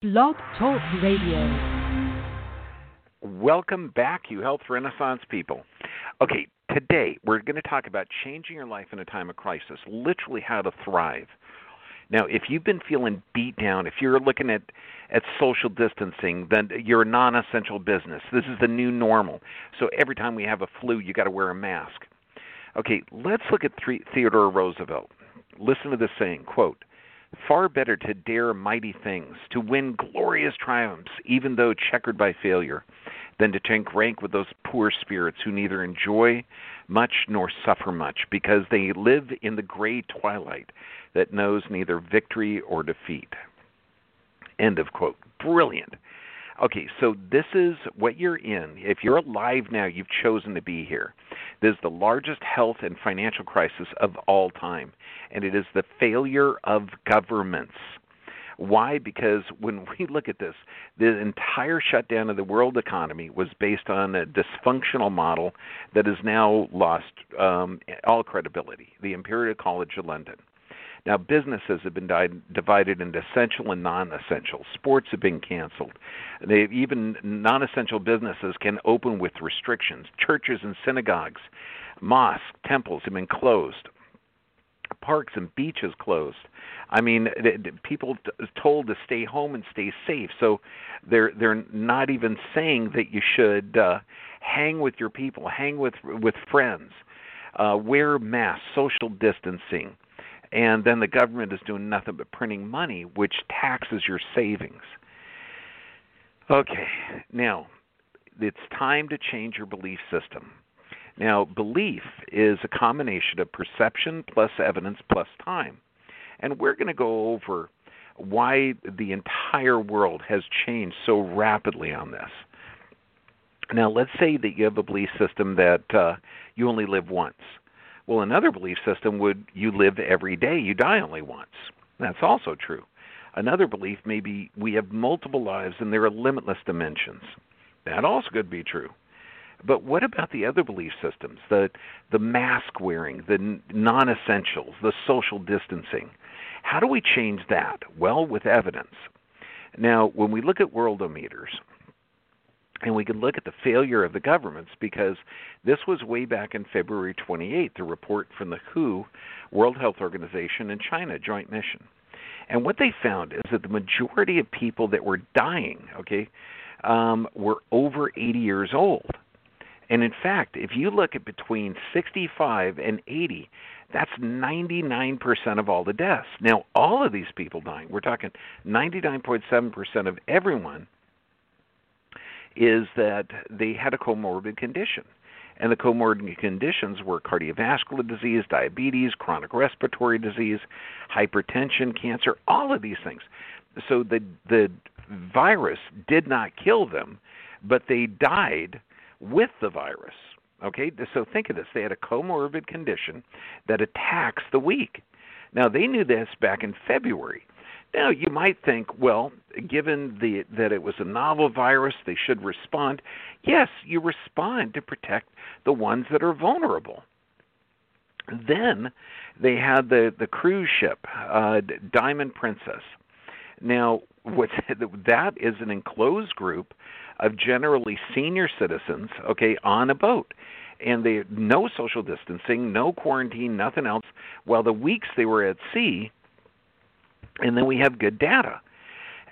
Blog Talk Radio. Welcome back, you health renaissance people. Okay, today we're going to talk about changing your life in a time of crisis, literally how to thrive. Now, if you've been feeling beat down, if you're looking at at social distancing, then you're a non-essential business. This is the new normal. So every time we have a flu, you got to wear a mask. Okay, let's look at three, Theodore Roosevelt. Listen to this saying, quote, Far better to dare mighty things, to win glorious triumphs, even though checkered by failure, than to take rank with those poor spirits who neither enjoy much nor suffer much, because they live in the gray twilight that knows neither victory or defeat. End of quote. Brilliant. Okay, so this is what you're in. If you're alive now, you've chosen to be here. This is the largest health and financial crisis of all time, and it is the failure of governments. Why? Because when we look at this, the entire shutdown of the world economy was based on a dysfunctional model that has now lost um, all credibility. The Imperial College of London. Now, businesses have been di- divided into essential and non essential. Sports have been canceled. They, even non essential businesses can open with restrictions. Churches and synagogues, mosques, temples have been closed. Parks and beaches closed. I mean, people t- told to stay home and stay safe. So they're they're not even saying that you should uh, hang with your people, hang with with friends, uh, wear masks, social distancing and then the government is doing nothing but printing money, which taxes your savings. Okay, now it's time to change your belief system. Now, belief is a combination of perception plus evidence plus time. And we're going to go over why the entire world has changed so rapidly on this. Now, let's say that you have a belief system that uh, you only live once. Well, another belief system would you live every day, you die only once. That's also true. Another belief may be we have multiple lives and there are limitless dimensions. That also could be true. But what about the other belief systems? The the mask wearing, the non-essentials, the social distancing. How do we change that? Well, with evidence. Now, when we look at worldometers, and we can look at the failure of the governments because this was way back in February 28th, the report from the WHO, World Health Organization, and China Joint Mission. And what they found is that the majority of people that were dying, okay, um, were over 80 years old. And in fact, if you look at between 65 and 80, that's 99% of all the deaths. Now, all of these people dying, we're talking 99.7% of everyone is that they had a comorbid condition. And the comorbid conditions were cardiovascular disease, diabetes, chronic respiratory disease, hypertension, cancer, all of these things. So the the virus did not kill them, but they died with the virus. Okay, so think of this: they had a comorbid condition that attacks the weak. Now they knew this back in February. Now, you might think, well, given the, that it was a novel virus, they should respond. Yes, you respond to protect the ones that are vulnerable. Then they had the, the cruise ship, uh, Diamond Princess. Now, what's, that is an enclosed group of generally senior citizens, okay, on a boat and they no social distancing, no quarantine, nothing else. While the weeks they were at sea, and then we have good data.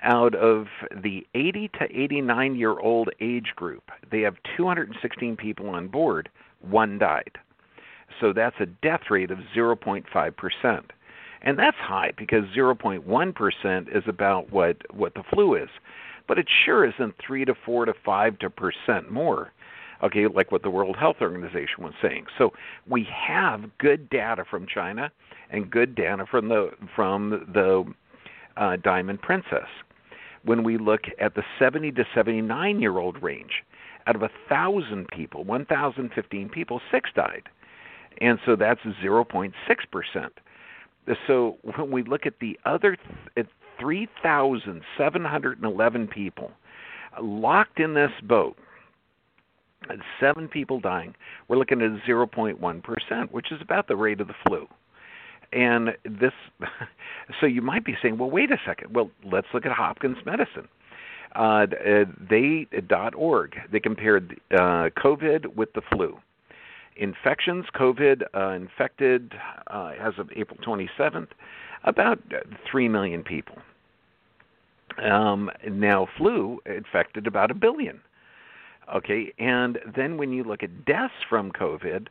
Out of the 80 to 89 year old age group, they have 216 people on board, one died. So that's a death rate of 0.5%. And that's high because 0.1% is about what, what the flu is. But it sure isn't 3 to 4 to 5 to percent more okay, like what the World Health Organization was saying. So we have good data from China and good data from the from the uh, Diamond Princess. When we look at the 70 to 79 year old range, out of thousand people, 1,015 people, six died, and so that's 0.6 percent. So when we look at the other th- 3,711 people locked in this boat, seven people dying, we're looking at 0.1 percent, which is about the rate of the flu and this, so you might be saying, well, wait a second. Well, let's look at Hopkins Medicine. Uh, uh they dot org. They compared uh, COVID with the flu. Infections, COVID uh, infected uh, as of April 27th, about three million people. Um, now, flu infected about a billion. Okay, and then when you look at deaths from COVID,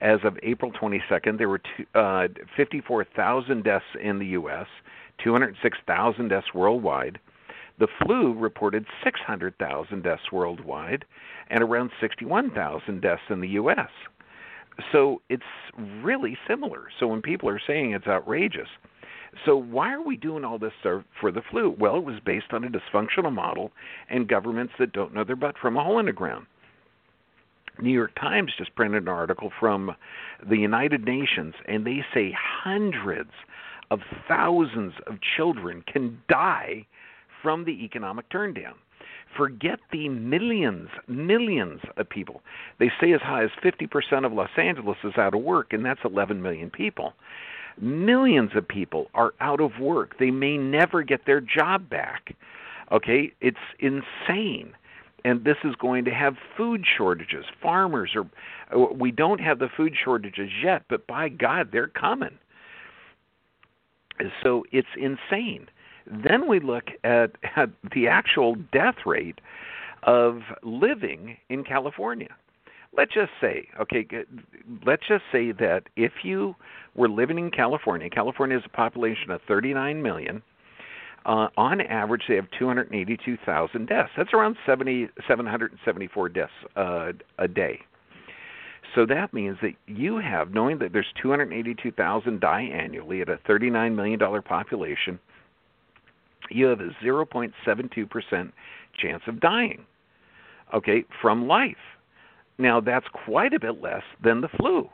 as of April 22nd, there were two, uh, 54,000 deaths in the U.S., 206,000 deaths worldwide. The flu reported 600,000 deaths worldwide and around 61,000 deaths in the U.S. So it's really similar. So when people are saying it's outrageous, so why are we doing all this for the flu? Well, it was based on a dysfunctional model and governments that don't know their butt from a hole in the ground. New York Times just printed an article from the United Nations, and they say hundreds of thousands of children can die from the economic turndown. Forget the millions, millions of people. They say as high as 50% of Los Angeles is out of work, and that's 11 million people. Millions of people are out of work. They may never get their job back. Okay? It's insane. And this is going to have food shortages. Farmers are, uh, we don't have the food shortages yet, but by God, they're coming. So it's insane. Then we look at, at the actual death rate of living in California let's just say, okay, let's just say that if you were living in California, California has a population of 39 million. Uh, on average, they have 282,000 deaths. That's around 70, 774 deaths uh, a day. So that means that you have, knowing that there's 282,000 die annually at a 39 million dollar population, you have a 0.72% chance of dying. Okay, from life. Now, that's quite a bit less than the flu.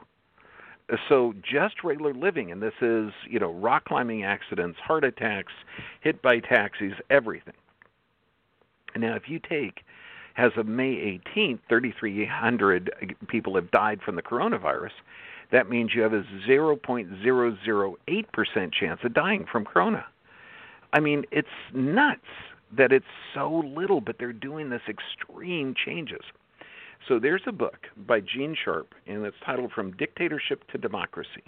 So, just regular living, and this is, you know, rock climbing accidents, heart attacks, hit by taxis, everything. Now, if you take, as of May 18th, 3,300 people have died from the coronavirus. That means you have a 0.008% chance of dying from corona. I mean, it's nuts that it's so little, but they're doing this extreme changes. So there's a book by Gene Sharp, and it's titled From Dictatorship to Democracy.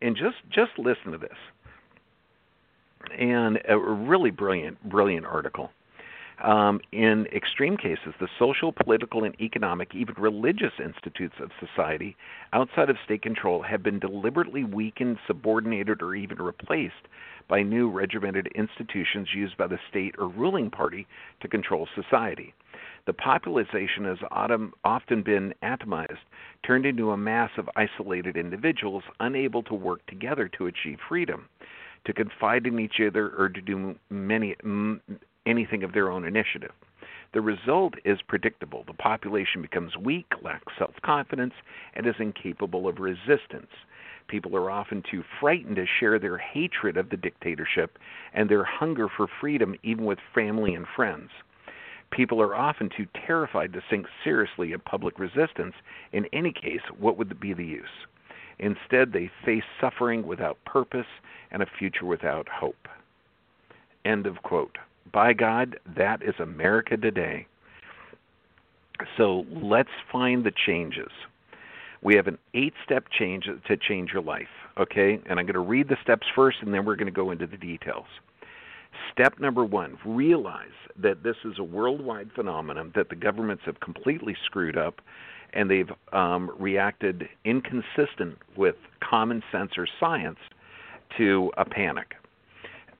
And just just listen to this. And a really brilliant, brilliant article. Um, in extreme cases, the social, political, and economic, even religious institutes of society outside of state control have been deliberately weakened, subordinated, or even replaced by new regimented institutions used by the state or ruling party to control society. The population has often been atomized, turned into a mass of isolated individuals unable to work together to achieve freedom, to confide in each other, or to do many, anything of their own initiative. The result is predictable. The population becomes weak, lacks self confidence, and is incapable of resistance. People are often too frightened to share their hatred of the dictatorship and their hunger for freedom, even with family and friends. People are often too terrified to think seriously of public resistance. In any case, what would be the use? Instead, they face suffering without purpose and a future without hope. End of quote. By God, that is America today. So let's find the changes. We have an eight step change to change your life, okay? And I'm going to read the steps first and then we're going to go into the details. Step number one realize that this is a worldwide phenomenon that the governments have completely screwed up and they've um, reacted inconsistent with common sense or science to a panic.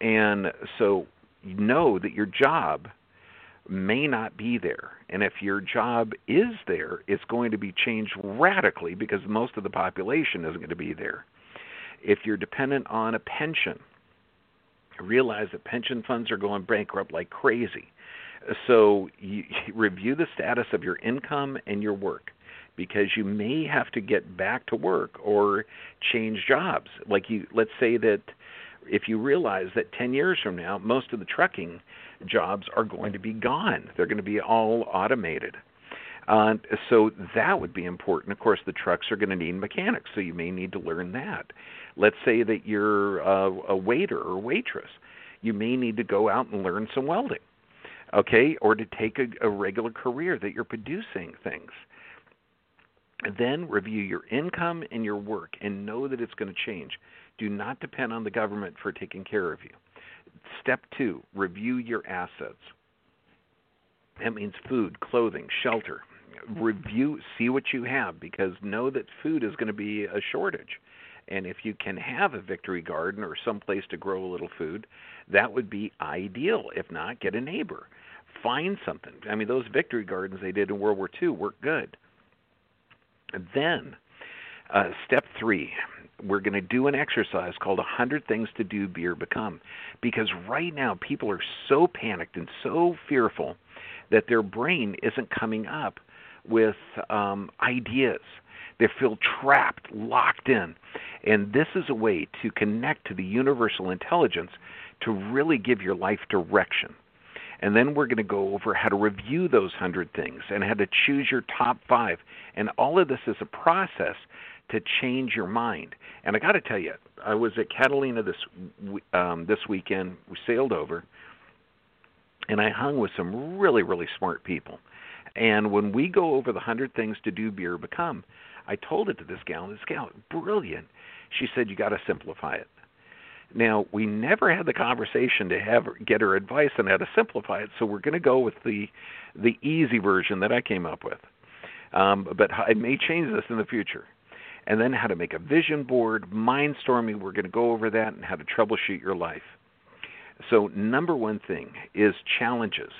And so you know that your job may not be there. And if your job is there, it's going to be changed radically because most of the population isn't going to be there. If you're dependent on a pension, realize that pension funds are going bankrupt like crazy. So you, review the status of your income and your work because you may have to get back to work or change jobs. Like you let's say that if you realize that 10 years from now most of the trucking jobs are going to be gone. They're going to be all automated. Uh, so that would be important. Of course, the trucks are going to need mechanics, so you may need to learn that. Let's say that you're a, a waiter or waitress. You may need to go out and learn some welding, okay, or to take a, a regular career that you're producing things. Then review your income and your work and know that it's going to change. Do not depend on the government for taking care of you. Step two, review your assets. That means food, clothing, shelter. Mm-hmm. Review, see what you have because know that food is going to be a shortage. And if you can have a victory garden or some place to grow a little food, that would be ideal. If not, get a neighbor. Find something. I mean, those victory gardens they did in World War II work good. Then, uh, step three, we're going to do an exercise called 100 Things to Do, Be, or Become. Because right now, people are so panicked and so fearful that their brain isn't coming up with um, ideas. They feel trapped, locked in. And this is a way to connect to the universal intelligence to really give your life direction. And then we're going to go over how to review those 100 things and how to choose your top five. And all of this is a process to change your mind. And I got to tell you, I was at Catalina this um, this weekend. We sailed over, and I hung with some really really smart people. And when we go over the hundred things to do, be, or become, I told it to this gal, and this gal, brilliant. She said, "You got to simplify it." Now we never had the conversation to have get her advice on how to simplify it, so we're going to go with the the easy version that I came up with. Um, but I may change this in the future and then how to make a vision board, mindstorming. We're going to go over that and how to troubleshoot your life. So, number one thing is challenges.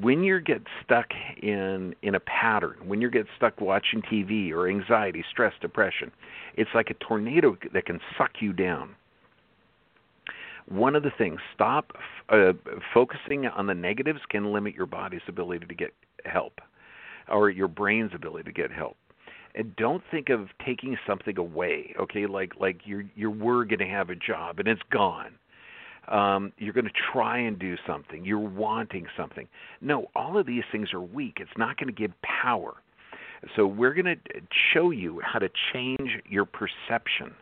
When you get stuck in in a pattern, when you get stuck watching TV or anxiety, stress, depression, it's like a tornado that can suck you down. One of the things, stop uh, focusing on the negatives can limit your body's ability to get help or your brain's ability to get help. And don't think of taking something away okay? Like like you're you were going to have a job and it's gone um you're going to try and do something. You're wanting something. No all of these things are weak. It's not going to give power. So we're going to show you how to change your perception.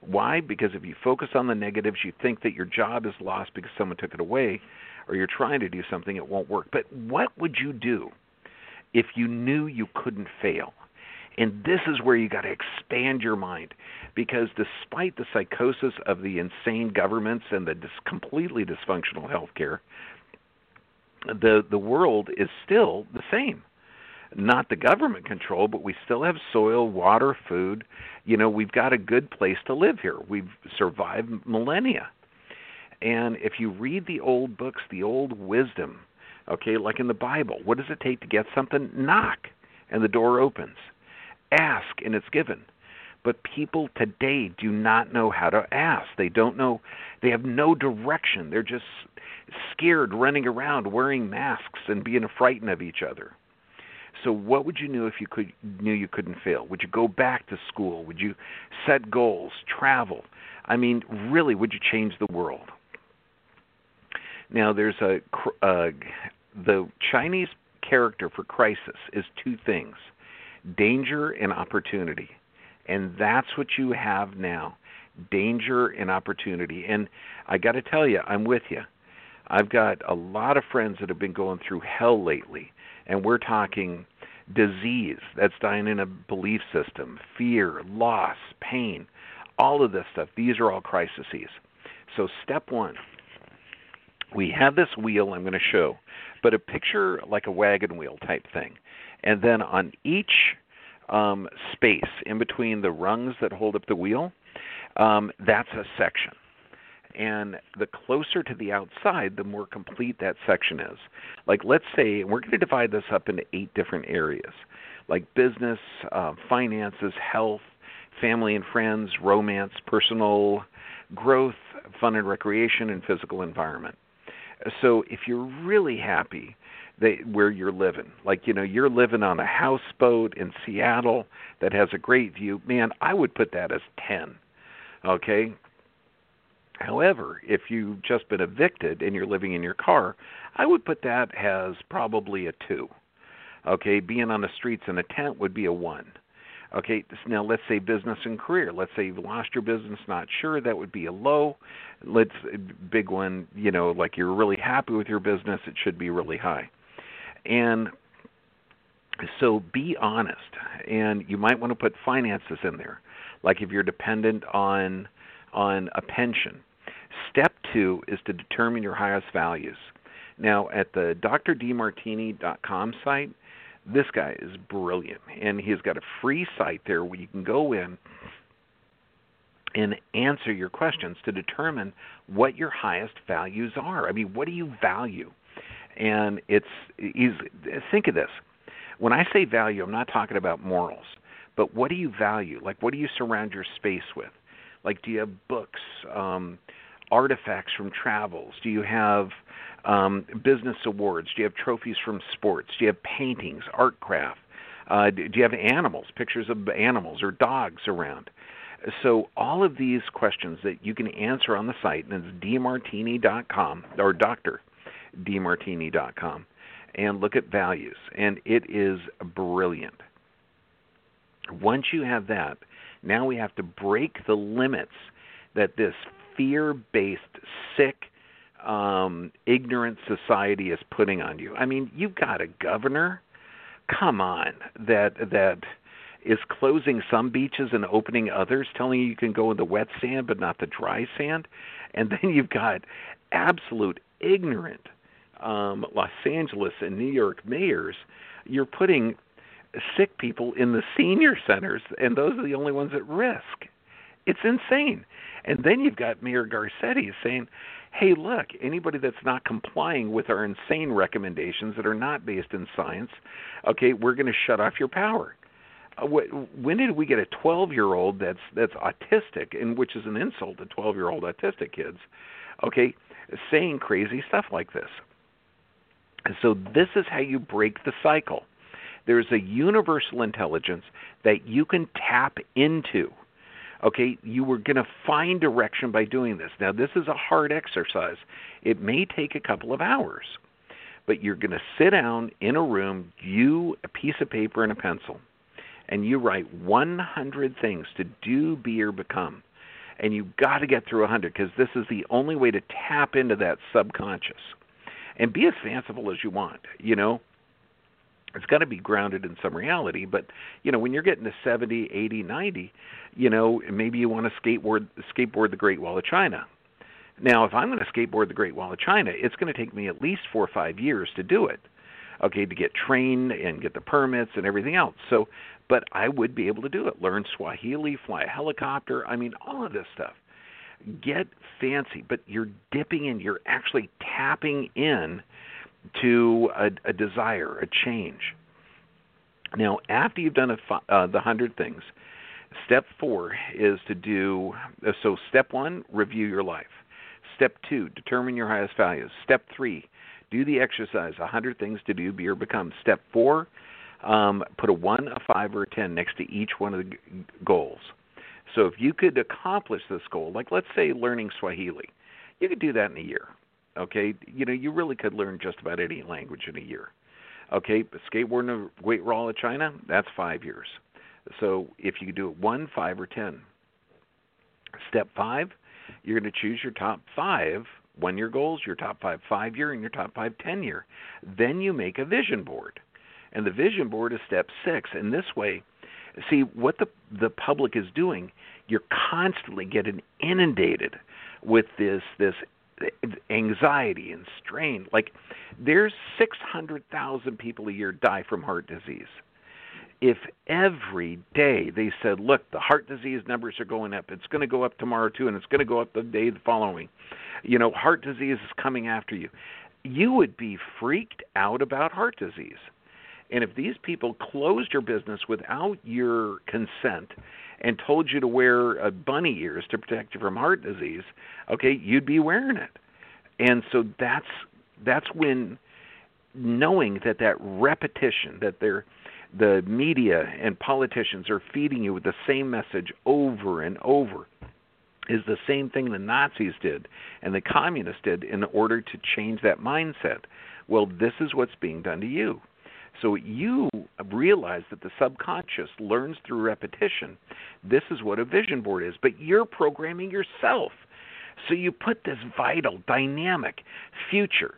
Why? Because if you focus on the negatives you think that your job is lost because someone took it away or you're trying to do something it won't work. But what would you do if you knew you couldn't fail and this is where you got to expand your mind because despite the psychosis of the insane governments and the dis- completely dysfunctional healthcare, the the world is still the same. Not the government control, but we still have soil, water, food. You know, we've got a good place to live here. We've survived millennia. And if you read the old books, the old wisdom, okay, like in the Bible, what does it take to get something? Knock, and the door opens ask and it's given. But people today do not know how to ask. They don't know, they have no direction. They're just scared running around wearing masks and being frightened of each other. So what would you do if you could knew you couldn't fail? Would you go back to school? Would you set goals, travel? I mean, really, would you change the world? Now, there's a uh, the Chinese character for crisis is two things danger and opportunity. And that's what you have now danger and opportunity. And I got to tell you, I'm with you. I've got a lot of friends that have been going through hell lately, and we're talking disease that's dying in a belief system, fear, loss, pain, all of this stuff. These are all crises. So, step one we have this wheel I'm going to show, but a picture like a wagon wheel type thing and then on each um, space in between the rungs that hold up the wheel, um, that's a section. And the closer to the outside, the more complete that section is. Like, let's say, we're going to divide this up into eight different areas like business, uh, finances, health, family and friends, romance, personal growth, fun and recreation, and physical environment. So, if you're really happy they where you're living. Like, you know, you're living on a houseboat in Seattle that has a great view. Man, I would put that as 10. Okay? However, if you've just been evicted and you're living in your car, I would put that as probably a 2. Okay, being on the streets in a tent would be a 1. Okay, now let's say business and career. Let's say you've lost your business, not sure, that would be a low. Let's big one, you know, like you're really happy with your business, it should be really high. And so be honest, and you might want to put finances in there, like if you're dependent on on a pension. Step two is to determine your highest values. Now, at the drdemartini.com site, this guy is brilliant, and he's got a free site there where you can go in and answer your questions to determine what your highest values are. I mean, what do you value? And it's he's think of this. When I say value, I'm not talking about morals, but what do you value? Like, what do you surround your space with? Like, do you have books, um, artifacts from travels? Do you have um, business awards? Do you have trophies from sports? Do you have paintings, art craft? Uh, do you have animals, pictures of animals or dogs around? So all of these questions that you can answer on the site, and it's dmartini.com or drdemartini.com, and look at values, and it is brilliant. Once you have that, now we have to break the limits that this fear-based, sick, um, ignorant society is putting on you. I mean, you've got a governor. Come on, that that is closing some beaches and opening others, telling you you can go in the wet sand but not the dry sand, and then you've got absolute ignorant um, Los Angeles and New York mayors. You're putting sick people in the senior centers, and those are the only ones at risk. It's insane. And then you've got Mayor Garcetti saying, hey, look, anybody that's not complying with our insane recommendations that are not based in science, okay, we're going to shut off your power. Uh, when did we get a 12-year-old that's that's autistic, and which is an insult to 12-year-old autistic kids, okay, saying crazy stuff like this? So this is how you break the cycle. There's a universal intelligence that you can tap into Okay, you were going to find direction by doing this. Now, this is a hard exercise. It may take a couple of hours, but you're going to sit down in a room, you, a piece of paper, and a pencil, and you write 100 things to do, be, or become. And you've got to get through 100 because this is the only way to tap into that subconscious. And be as fanciful as you want, you know? It's got to be grounded in some reality but you know when you're getting to 70 80 90 you know maybe you want to skateboard skateboard the great wall of china. Now if i'm going to skateboard the great wall of china it's going to take me at least 4 or 5 years to do it okay to get trained and get the permits and everything else. So but i would be able to do it. Learn swahili fly a helicopter i mean all of this stuff get fancy but you're dipping in you're actually tapping in to a, a desire, a change. Now, after you've done a, uh, the hundred things, step four is to do uh, so. Step one, review your life. Step two, determine your highest values. Step three, do the exercise. A hundred things to do, be or become. Step four, um, put a one, a five, or a ten next to each one of the goals. So if you could accomplish this goal, like let's say learning Swahili, you could do that in a year. Okay, you know you really could learn just about any language in a year. Okay, skateboarding the Great Wall of China, that's five years. So if you could do it one, five, or ten. Step five, you're going to choose your top five one year goals, your top five five year, and your top five ten year. Then you make a vision board. And the vision board is step six. And this way, see what the the public is doing, you're constantly getting inundated with this this anxiety and strain. Like there's 600,000 people a year die from heart disease. If every day they said, "Look, the heart disease numbers are going up. It's going to go up tomorrow too and it's going to go up the day following." You know, heart disease is coming after you. You would be freaked out about heart disease. And if these people closed your business without your consent and told you to wear uh, bunny ears to protect you from heart disease, okay, you'd be wearing it. And so that's that's when knowing that that repetition that they're the media and politicians are feeding you with the same message over and over is the same thing the Nazis did and the communists did in order to change that mindset. Well, this is what's being done to you. So you realize that the subconscious learns through repetition. This is what a vision board is, but you're programming yourself. So you put this vital, dynamic future.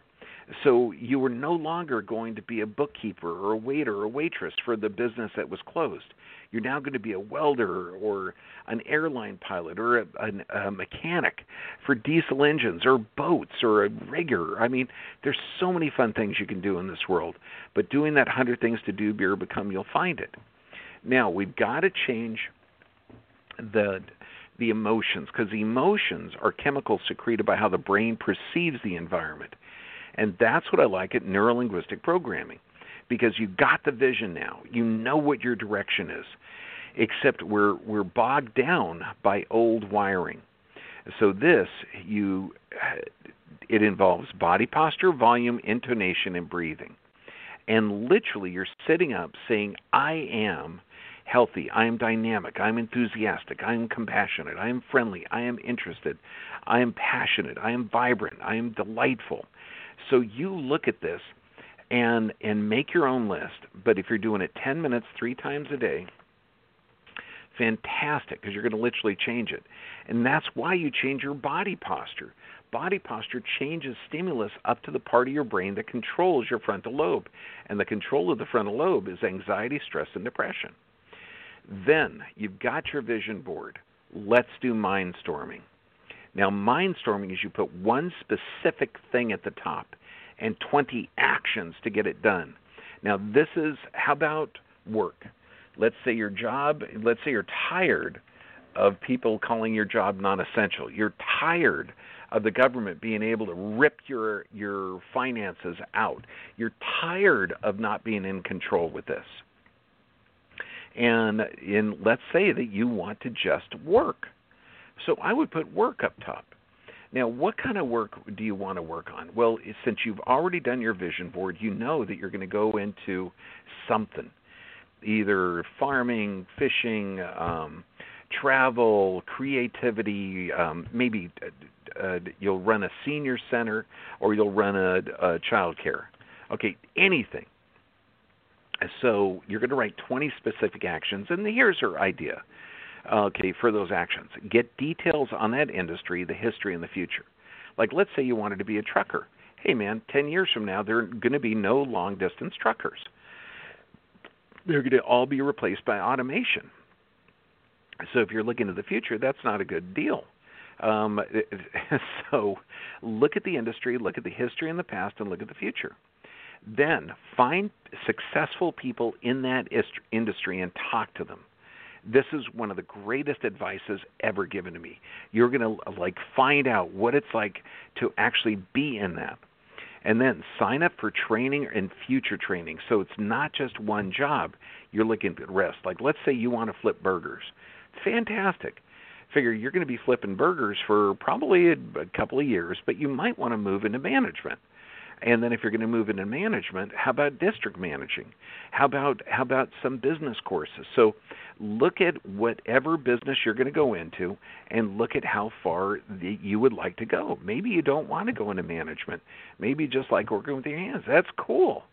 So you were no longer going to be a bookkeeper or a waiter or a waitress for the business that was closed. You're now going to be a welder or an airline pilot or a, a, a mechanic for diesel engines or boats or a rigger. I mean, there's so many fun things you can do in this world. But doing that 100 things to do, be or become, you'll find it. Now, we've got to change the the emotions because emotions are chemicals secreted by how the brain perceives the environment. And that's what I like at neurolinguistic programming because you've got the vision now. You know what your direction is. Except we're we're bogged down by old wiring. So this you it involves body posture, volume, intonation and breathing. And literally you're sitting up saying I am healthy, I am dynamic, I am enthusiastic, I am compassionate, I am friendly, I am interested, I am passionate, I am vibrant, I am delightful. So you look at this and and make your own list. But if you're doing it 10 minutes 3 times a day, fantastic because you're going to literally change it. And that's why you change your body posture. Body posture changes stimulus up to the part of your brain that controls your frontal lobe. And the control of the frontal lobe is anxiety, stress, and depression. Then you've got your vision board. Let's do mind storming. Now, mindstorming is you put one specific thing at the top and 20 actions to get it done. Now, this is how about work? Let's say your job, let's say you're tired of people calling your job non essential. You're tired of the government being able to rip your your finances out. You're tired of not being in control with this. And in let's say that you want to just work. So I would put work up top. Now, what kind of work do you want to work on? Well, since you've already done your vision board, you know that you're going to go into something either farming, fishing, um, travel, creativity, um, maybe uh, uh, you'll run a senior center or you'll run a, a child care. Okay, anything. So you're going to write 20 specific actions, and here's her idea okay, for those actions. Get details on that industry, the history, and the future. Like, let's say you wanted to be a trucker. Hey, man, 10 years from now, there are going to be no long distance truckers. They're going to all be replaced by automation. So, if you're looking to the future, that's not a good deal. Um, so, look at the industry, look at the history in the past, and look at the future. Then, find successful people in that industry and talk to them this is one of the greatest advices ever given to me. You're going to like find out what it's like to actually be in that. And then sign up for training and future training. So it's not just one job. You're looking at rest. Like let's say you want to flip burgers. Fantastic. Figure you're going to be flipping burgers for probably a, a couple of years, but you might want to move into management. And then if you're going to move into management, how about district managing? How about how about some business courses? So look at whatever business you're going to go into and look at how far the, you would like to go. Maybe you don't want to go into management. Maybe just like working with your hands. That's cool.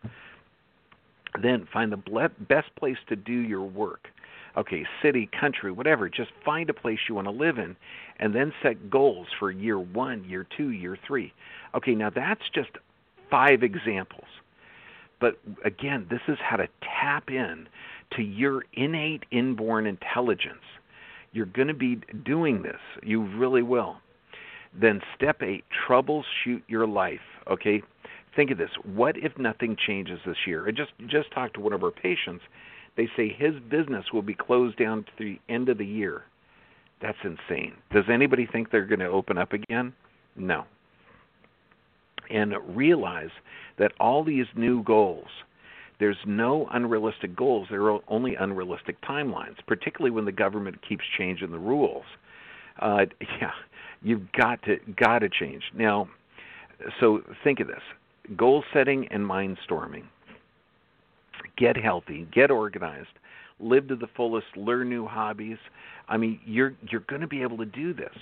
Then find the best place to do your work okay, city, country, whatever. Just find a place you want to live in and then set goals for year one, year two, year three. Okay, now that's just five examples. But again, this is how to tap in to your innate inborn intelligence. You're going to be doing this. You really will. Then step 8, troubleshoot your life, okay? Think of this. What if nothing changes this year? I just just talked to one of our patients. They say his business will be closed down to the end of the year. That's insane. Does anybody think they're going to open up again? No and realize that all these new goals, there's no unrealistic goals, there are only unrealistic timelines, particularly when the government keeps changing the rules. Uh, yeah, you've got to got to change. Now, so think of this. Goal setting and mind storming. Get healthy, get organized, live to the fullest, learn new hobbies. I mean, you're you're going to be able to do this.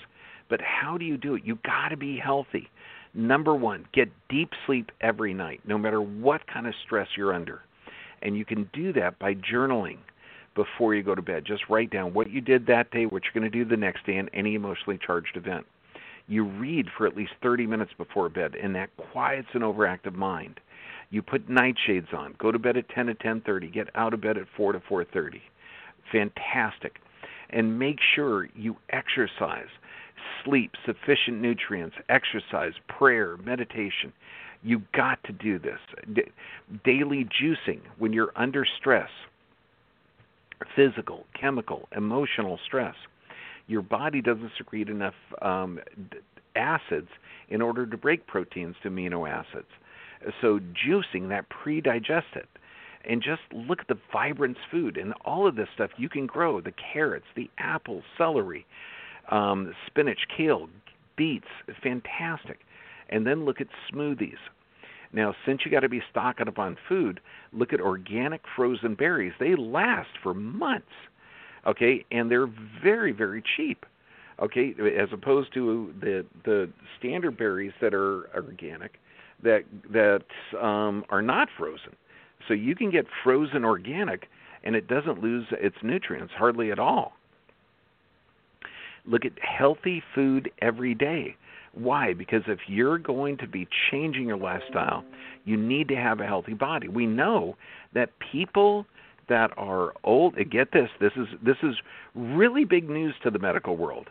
But how do you do it? You got to be healthy. Number one, get deep sleep every night, no matter what kind of stress you're under. And you can do that by journaling before you go to bed. Just write down what you did that day, what you're going to do the next day, and any emotionally charged event. You read for at least 30 minutes before bed, and that quiets an overactive mind. You put nightshades on. Go to bed at 10 to 10:30. Get out of bed at 4 to 4:30. Fantastic. And make sure you exercise. Sleep, sufficient nutrients, exercise, prayer, meditation. You got to do this. D- daily juicing when you're under stress physical, chemical, emotional stress. Your body doesn't secrete enough um, acids in order to break proteins to amino acids. So juicing that pre-digest it. And just look at the vibrance food and all of this stuff you can grow the carrots, the apples, celery, um, spinach, kale, beets, fantastic. And then look at smoothies. Now, since you got to be stocking up on food, look at organic frozen berries. They last for months, okay, and they're very, very cheap, okay, as opposed to the the standard berries that are organic, that that um, are not frozen. So you can get frozen organic, and it doesn't lose its nutrients hardly at all. Look at healthy food every day. Why? Because if you're going to be changing your lifestyle, you need to have a healthy body. We know that people that are old, get this, this is this is really big news to the medical world.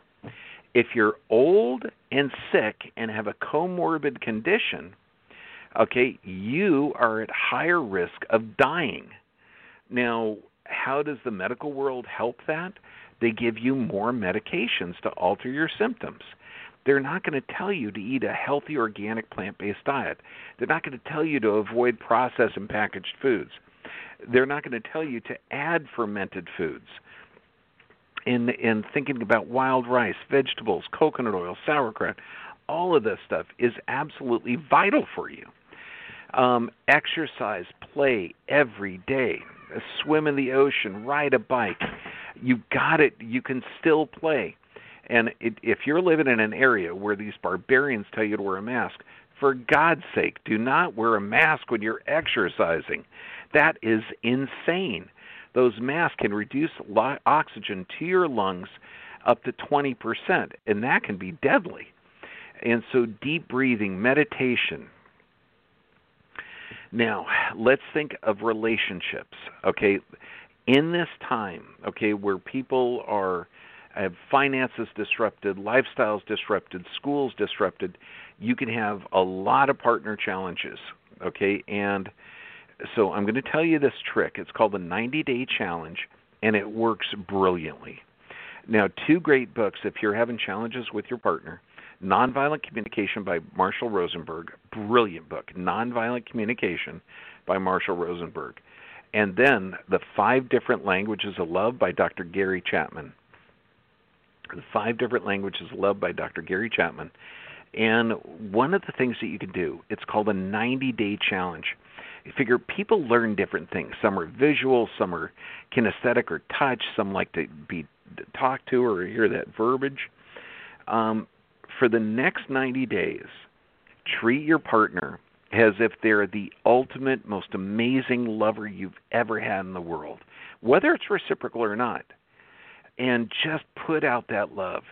If you're old and sick and have a comorbid condition, okay, you are at higher risk of dying. Now, how does the medical world help that? They give you more medications to alter your symptoms. They're not going to tell you to eat a healthy organic plant-based diet. They're not going to tell you to avoid processed and packaged foods. They're not going to tell you to add fermented foods. In in thinking about wild rice, vegetables, coconut oil, sauerkraut, all of this stuff is absolutely vital for you. Um, exercise, play every day, swim in the ocean, ride a bike. You got it. You can still play. And it, if you're living in an area where these barbarians tell you to wear a mask, for God's sake, do not wear a mask when you're exercising. That is insane. Those masks can reduce lo- oxygen to your lungs up to 20%, and that can be deadly. And so, deep breathing, meditation. Now, let's think of relationships, okay? In this time, okay, where people are have finances disrupted, lifestyles disrupted, schools disrupted, you can have a lot of partner challenges. Okay, and so I'm going to tell you this trick. It's called the 90 Day Challenge, and it works brilliantly. Now, two great books if you're having challenges with your partner. Nonviolent Communication by Marshall Rosenberg, brilliant book. Nonviolent Communication by Marshall Rosenberg. And then The Five Different Languages of Love by Dr. Gary Chapman the five different languages of Love by Dr. Gary Chapman. And one of the things that you can do, it's called a 90 day challenge. You figure people learn different things. Some are visual, some are kinesthetic or touch, some like to be talked to or hear that verbiage. Um, for the next 90 days, treat your partner as if they're the ultimate, most amazing lover you've ever had in the world, whether it's reciprocal or not and just put out that love.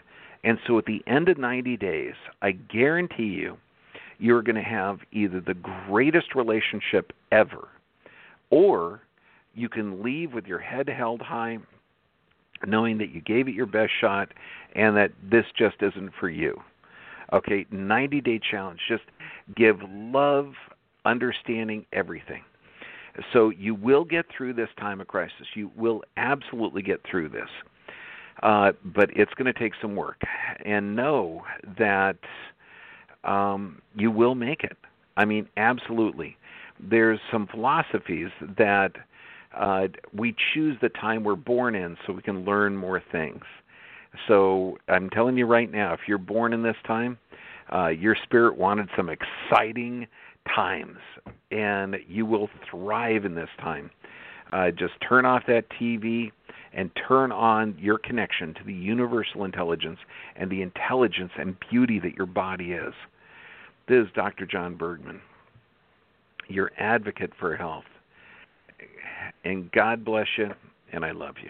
And so at the end of 90 days, I guarantee you, you're going to have either the greatest relationship ever, or you can leave with your head held high, knowing that you gave it your best shot and that this just isn't for you. Okay, 90 day challenge. Just give love, understanding, everything. So you will get through this time of crisis. You will absolutely get through this. Uh, but it's going to take some work. And know that um, you will make it. I mean, absolutely. There's some philosophies that uh, we choose the time we're born in so we can learn more things. So I'm telling you right now, if you're born in this time, uh, your spirit wanted some exciting times, and you will thrive in this time. Uh, just turn off that TV, and turn on your connection to the universal intelligence and the intelligence and beauty that your body is. This is Dr. John Bergman, your advocate for health. and God bless you, and I love you.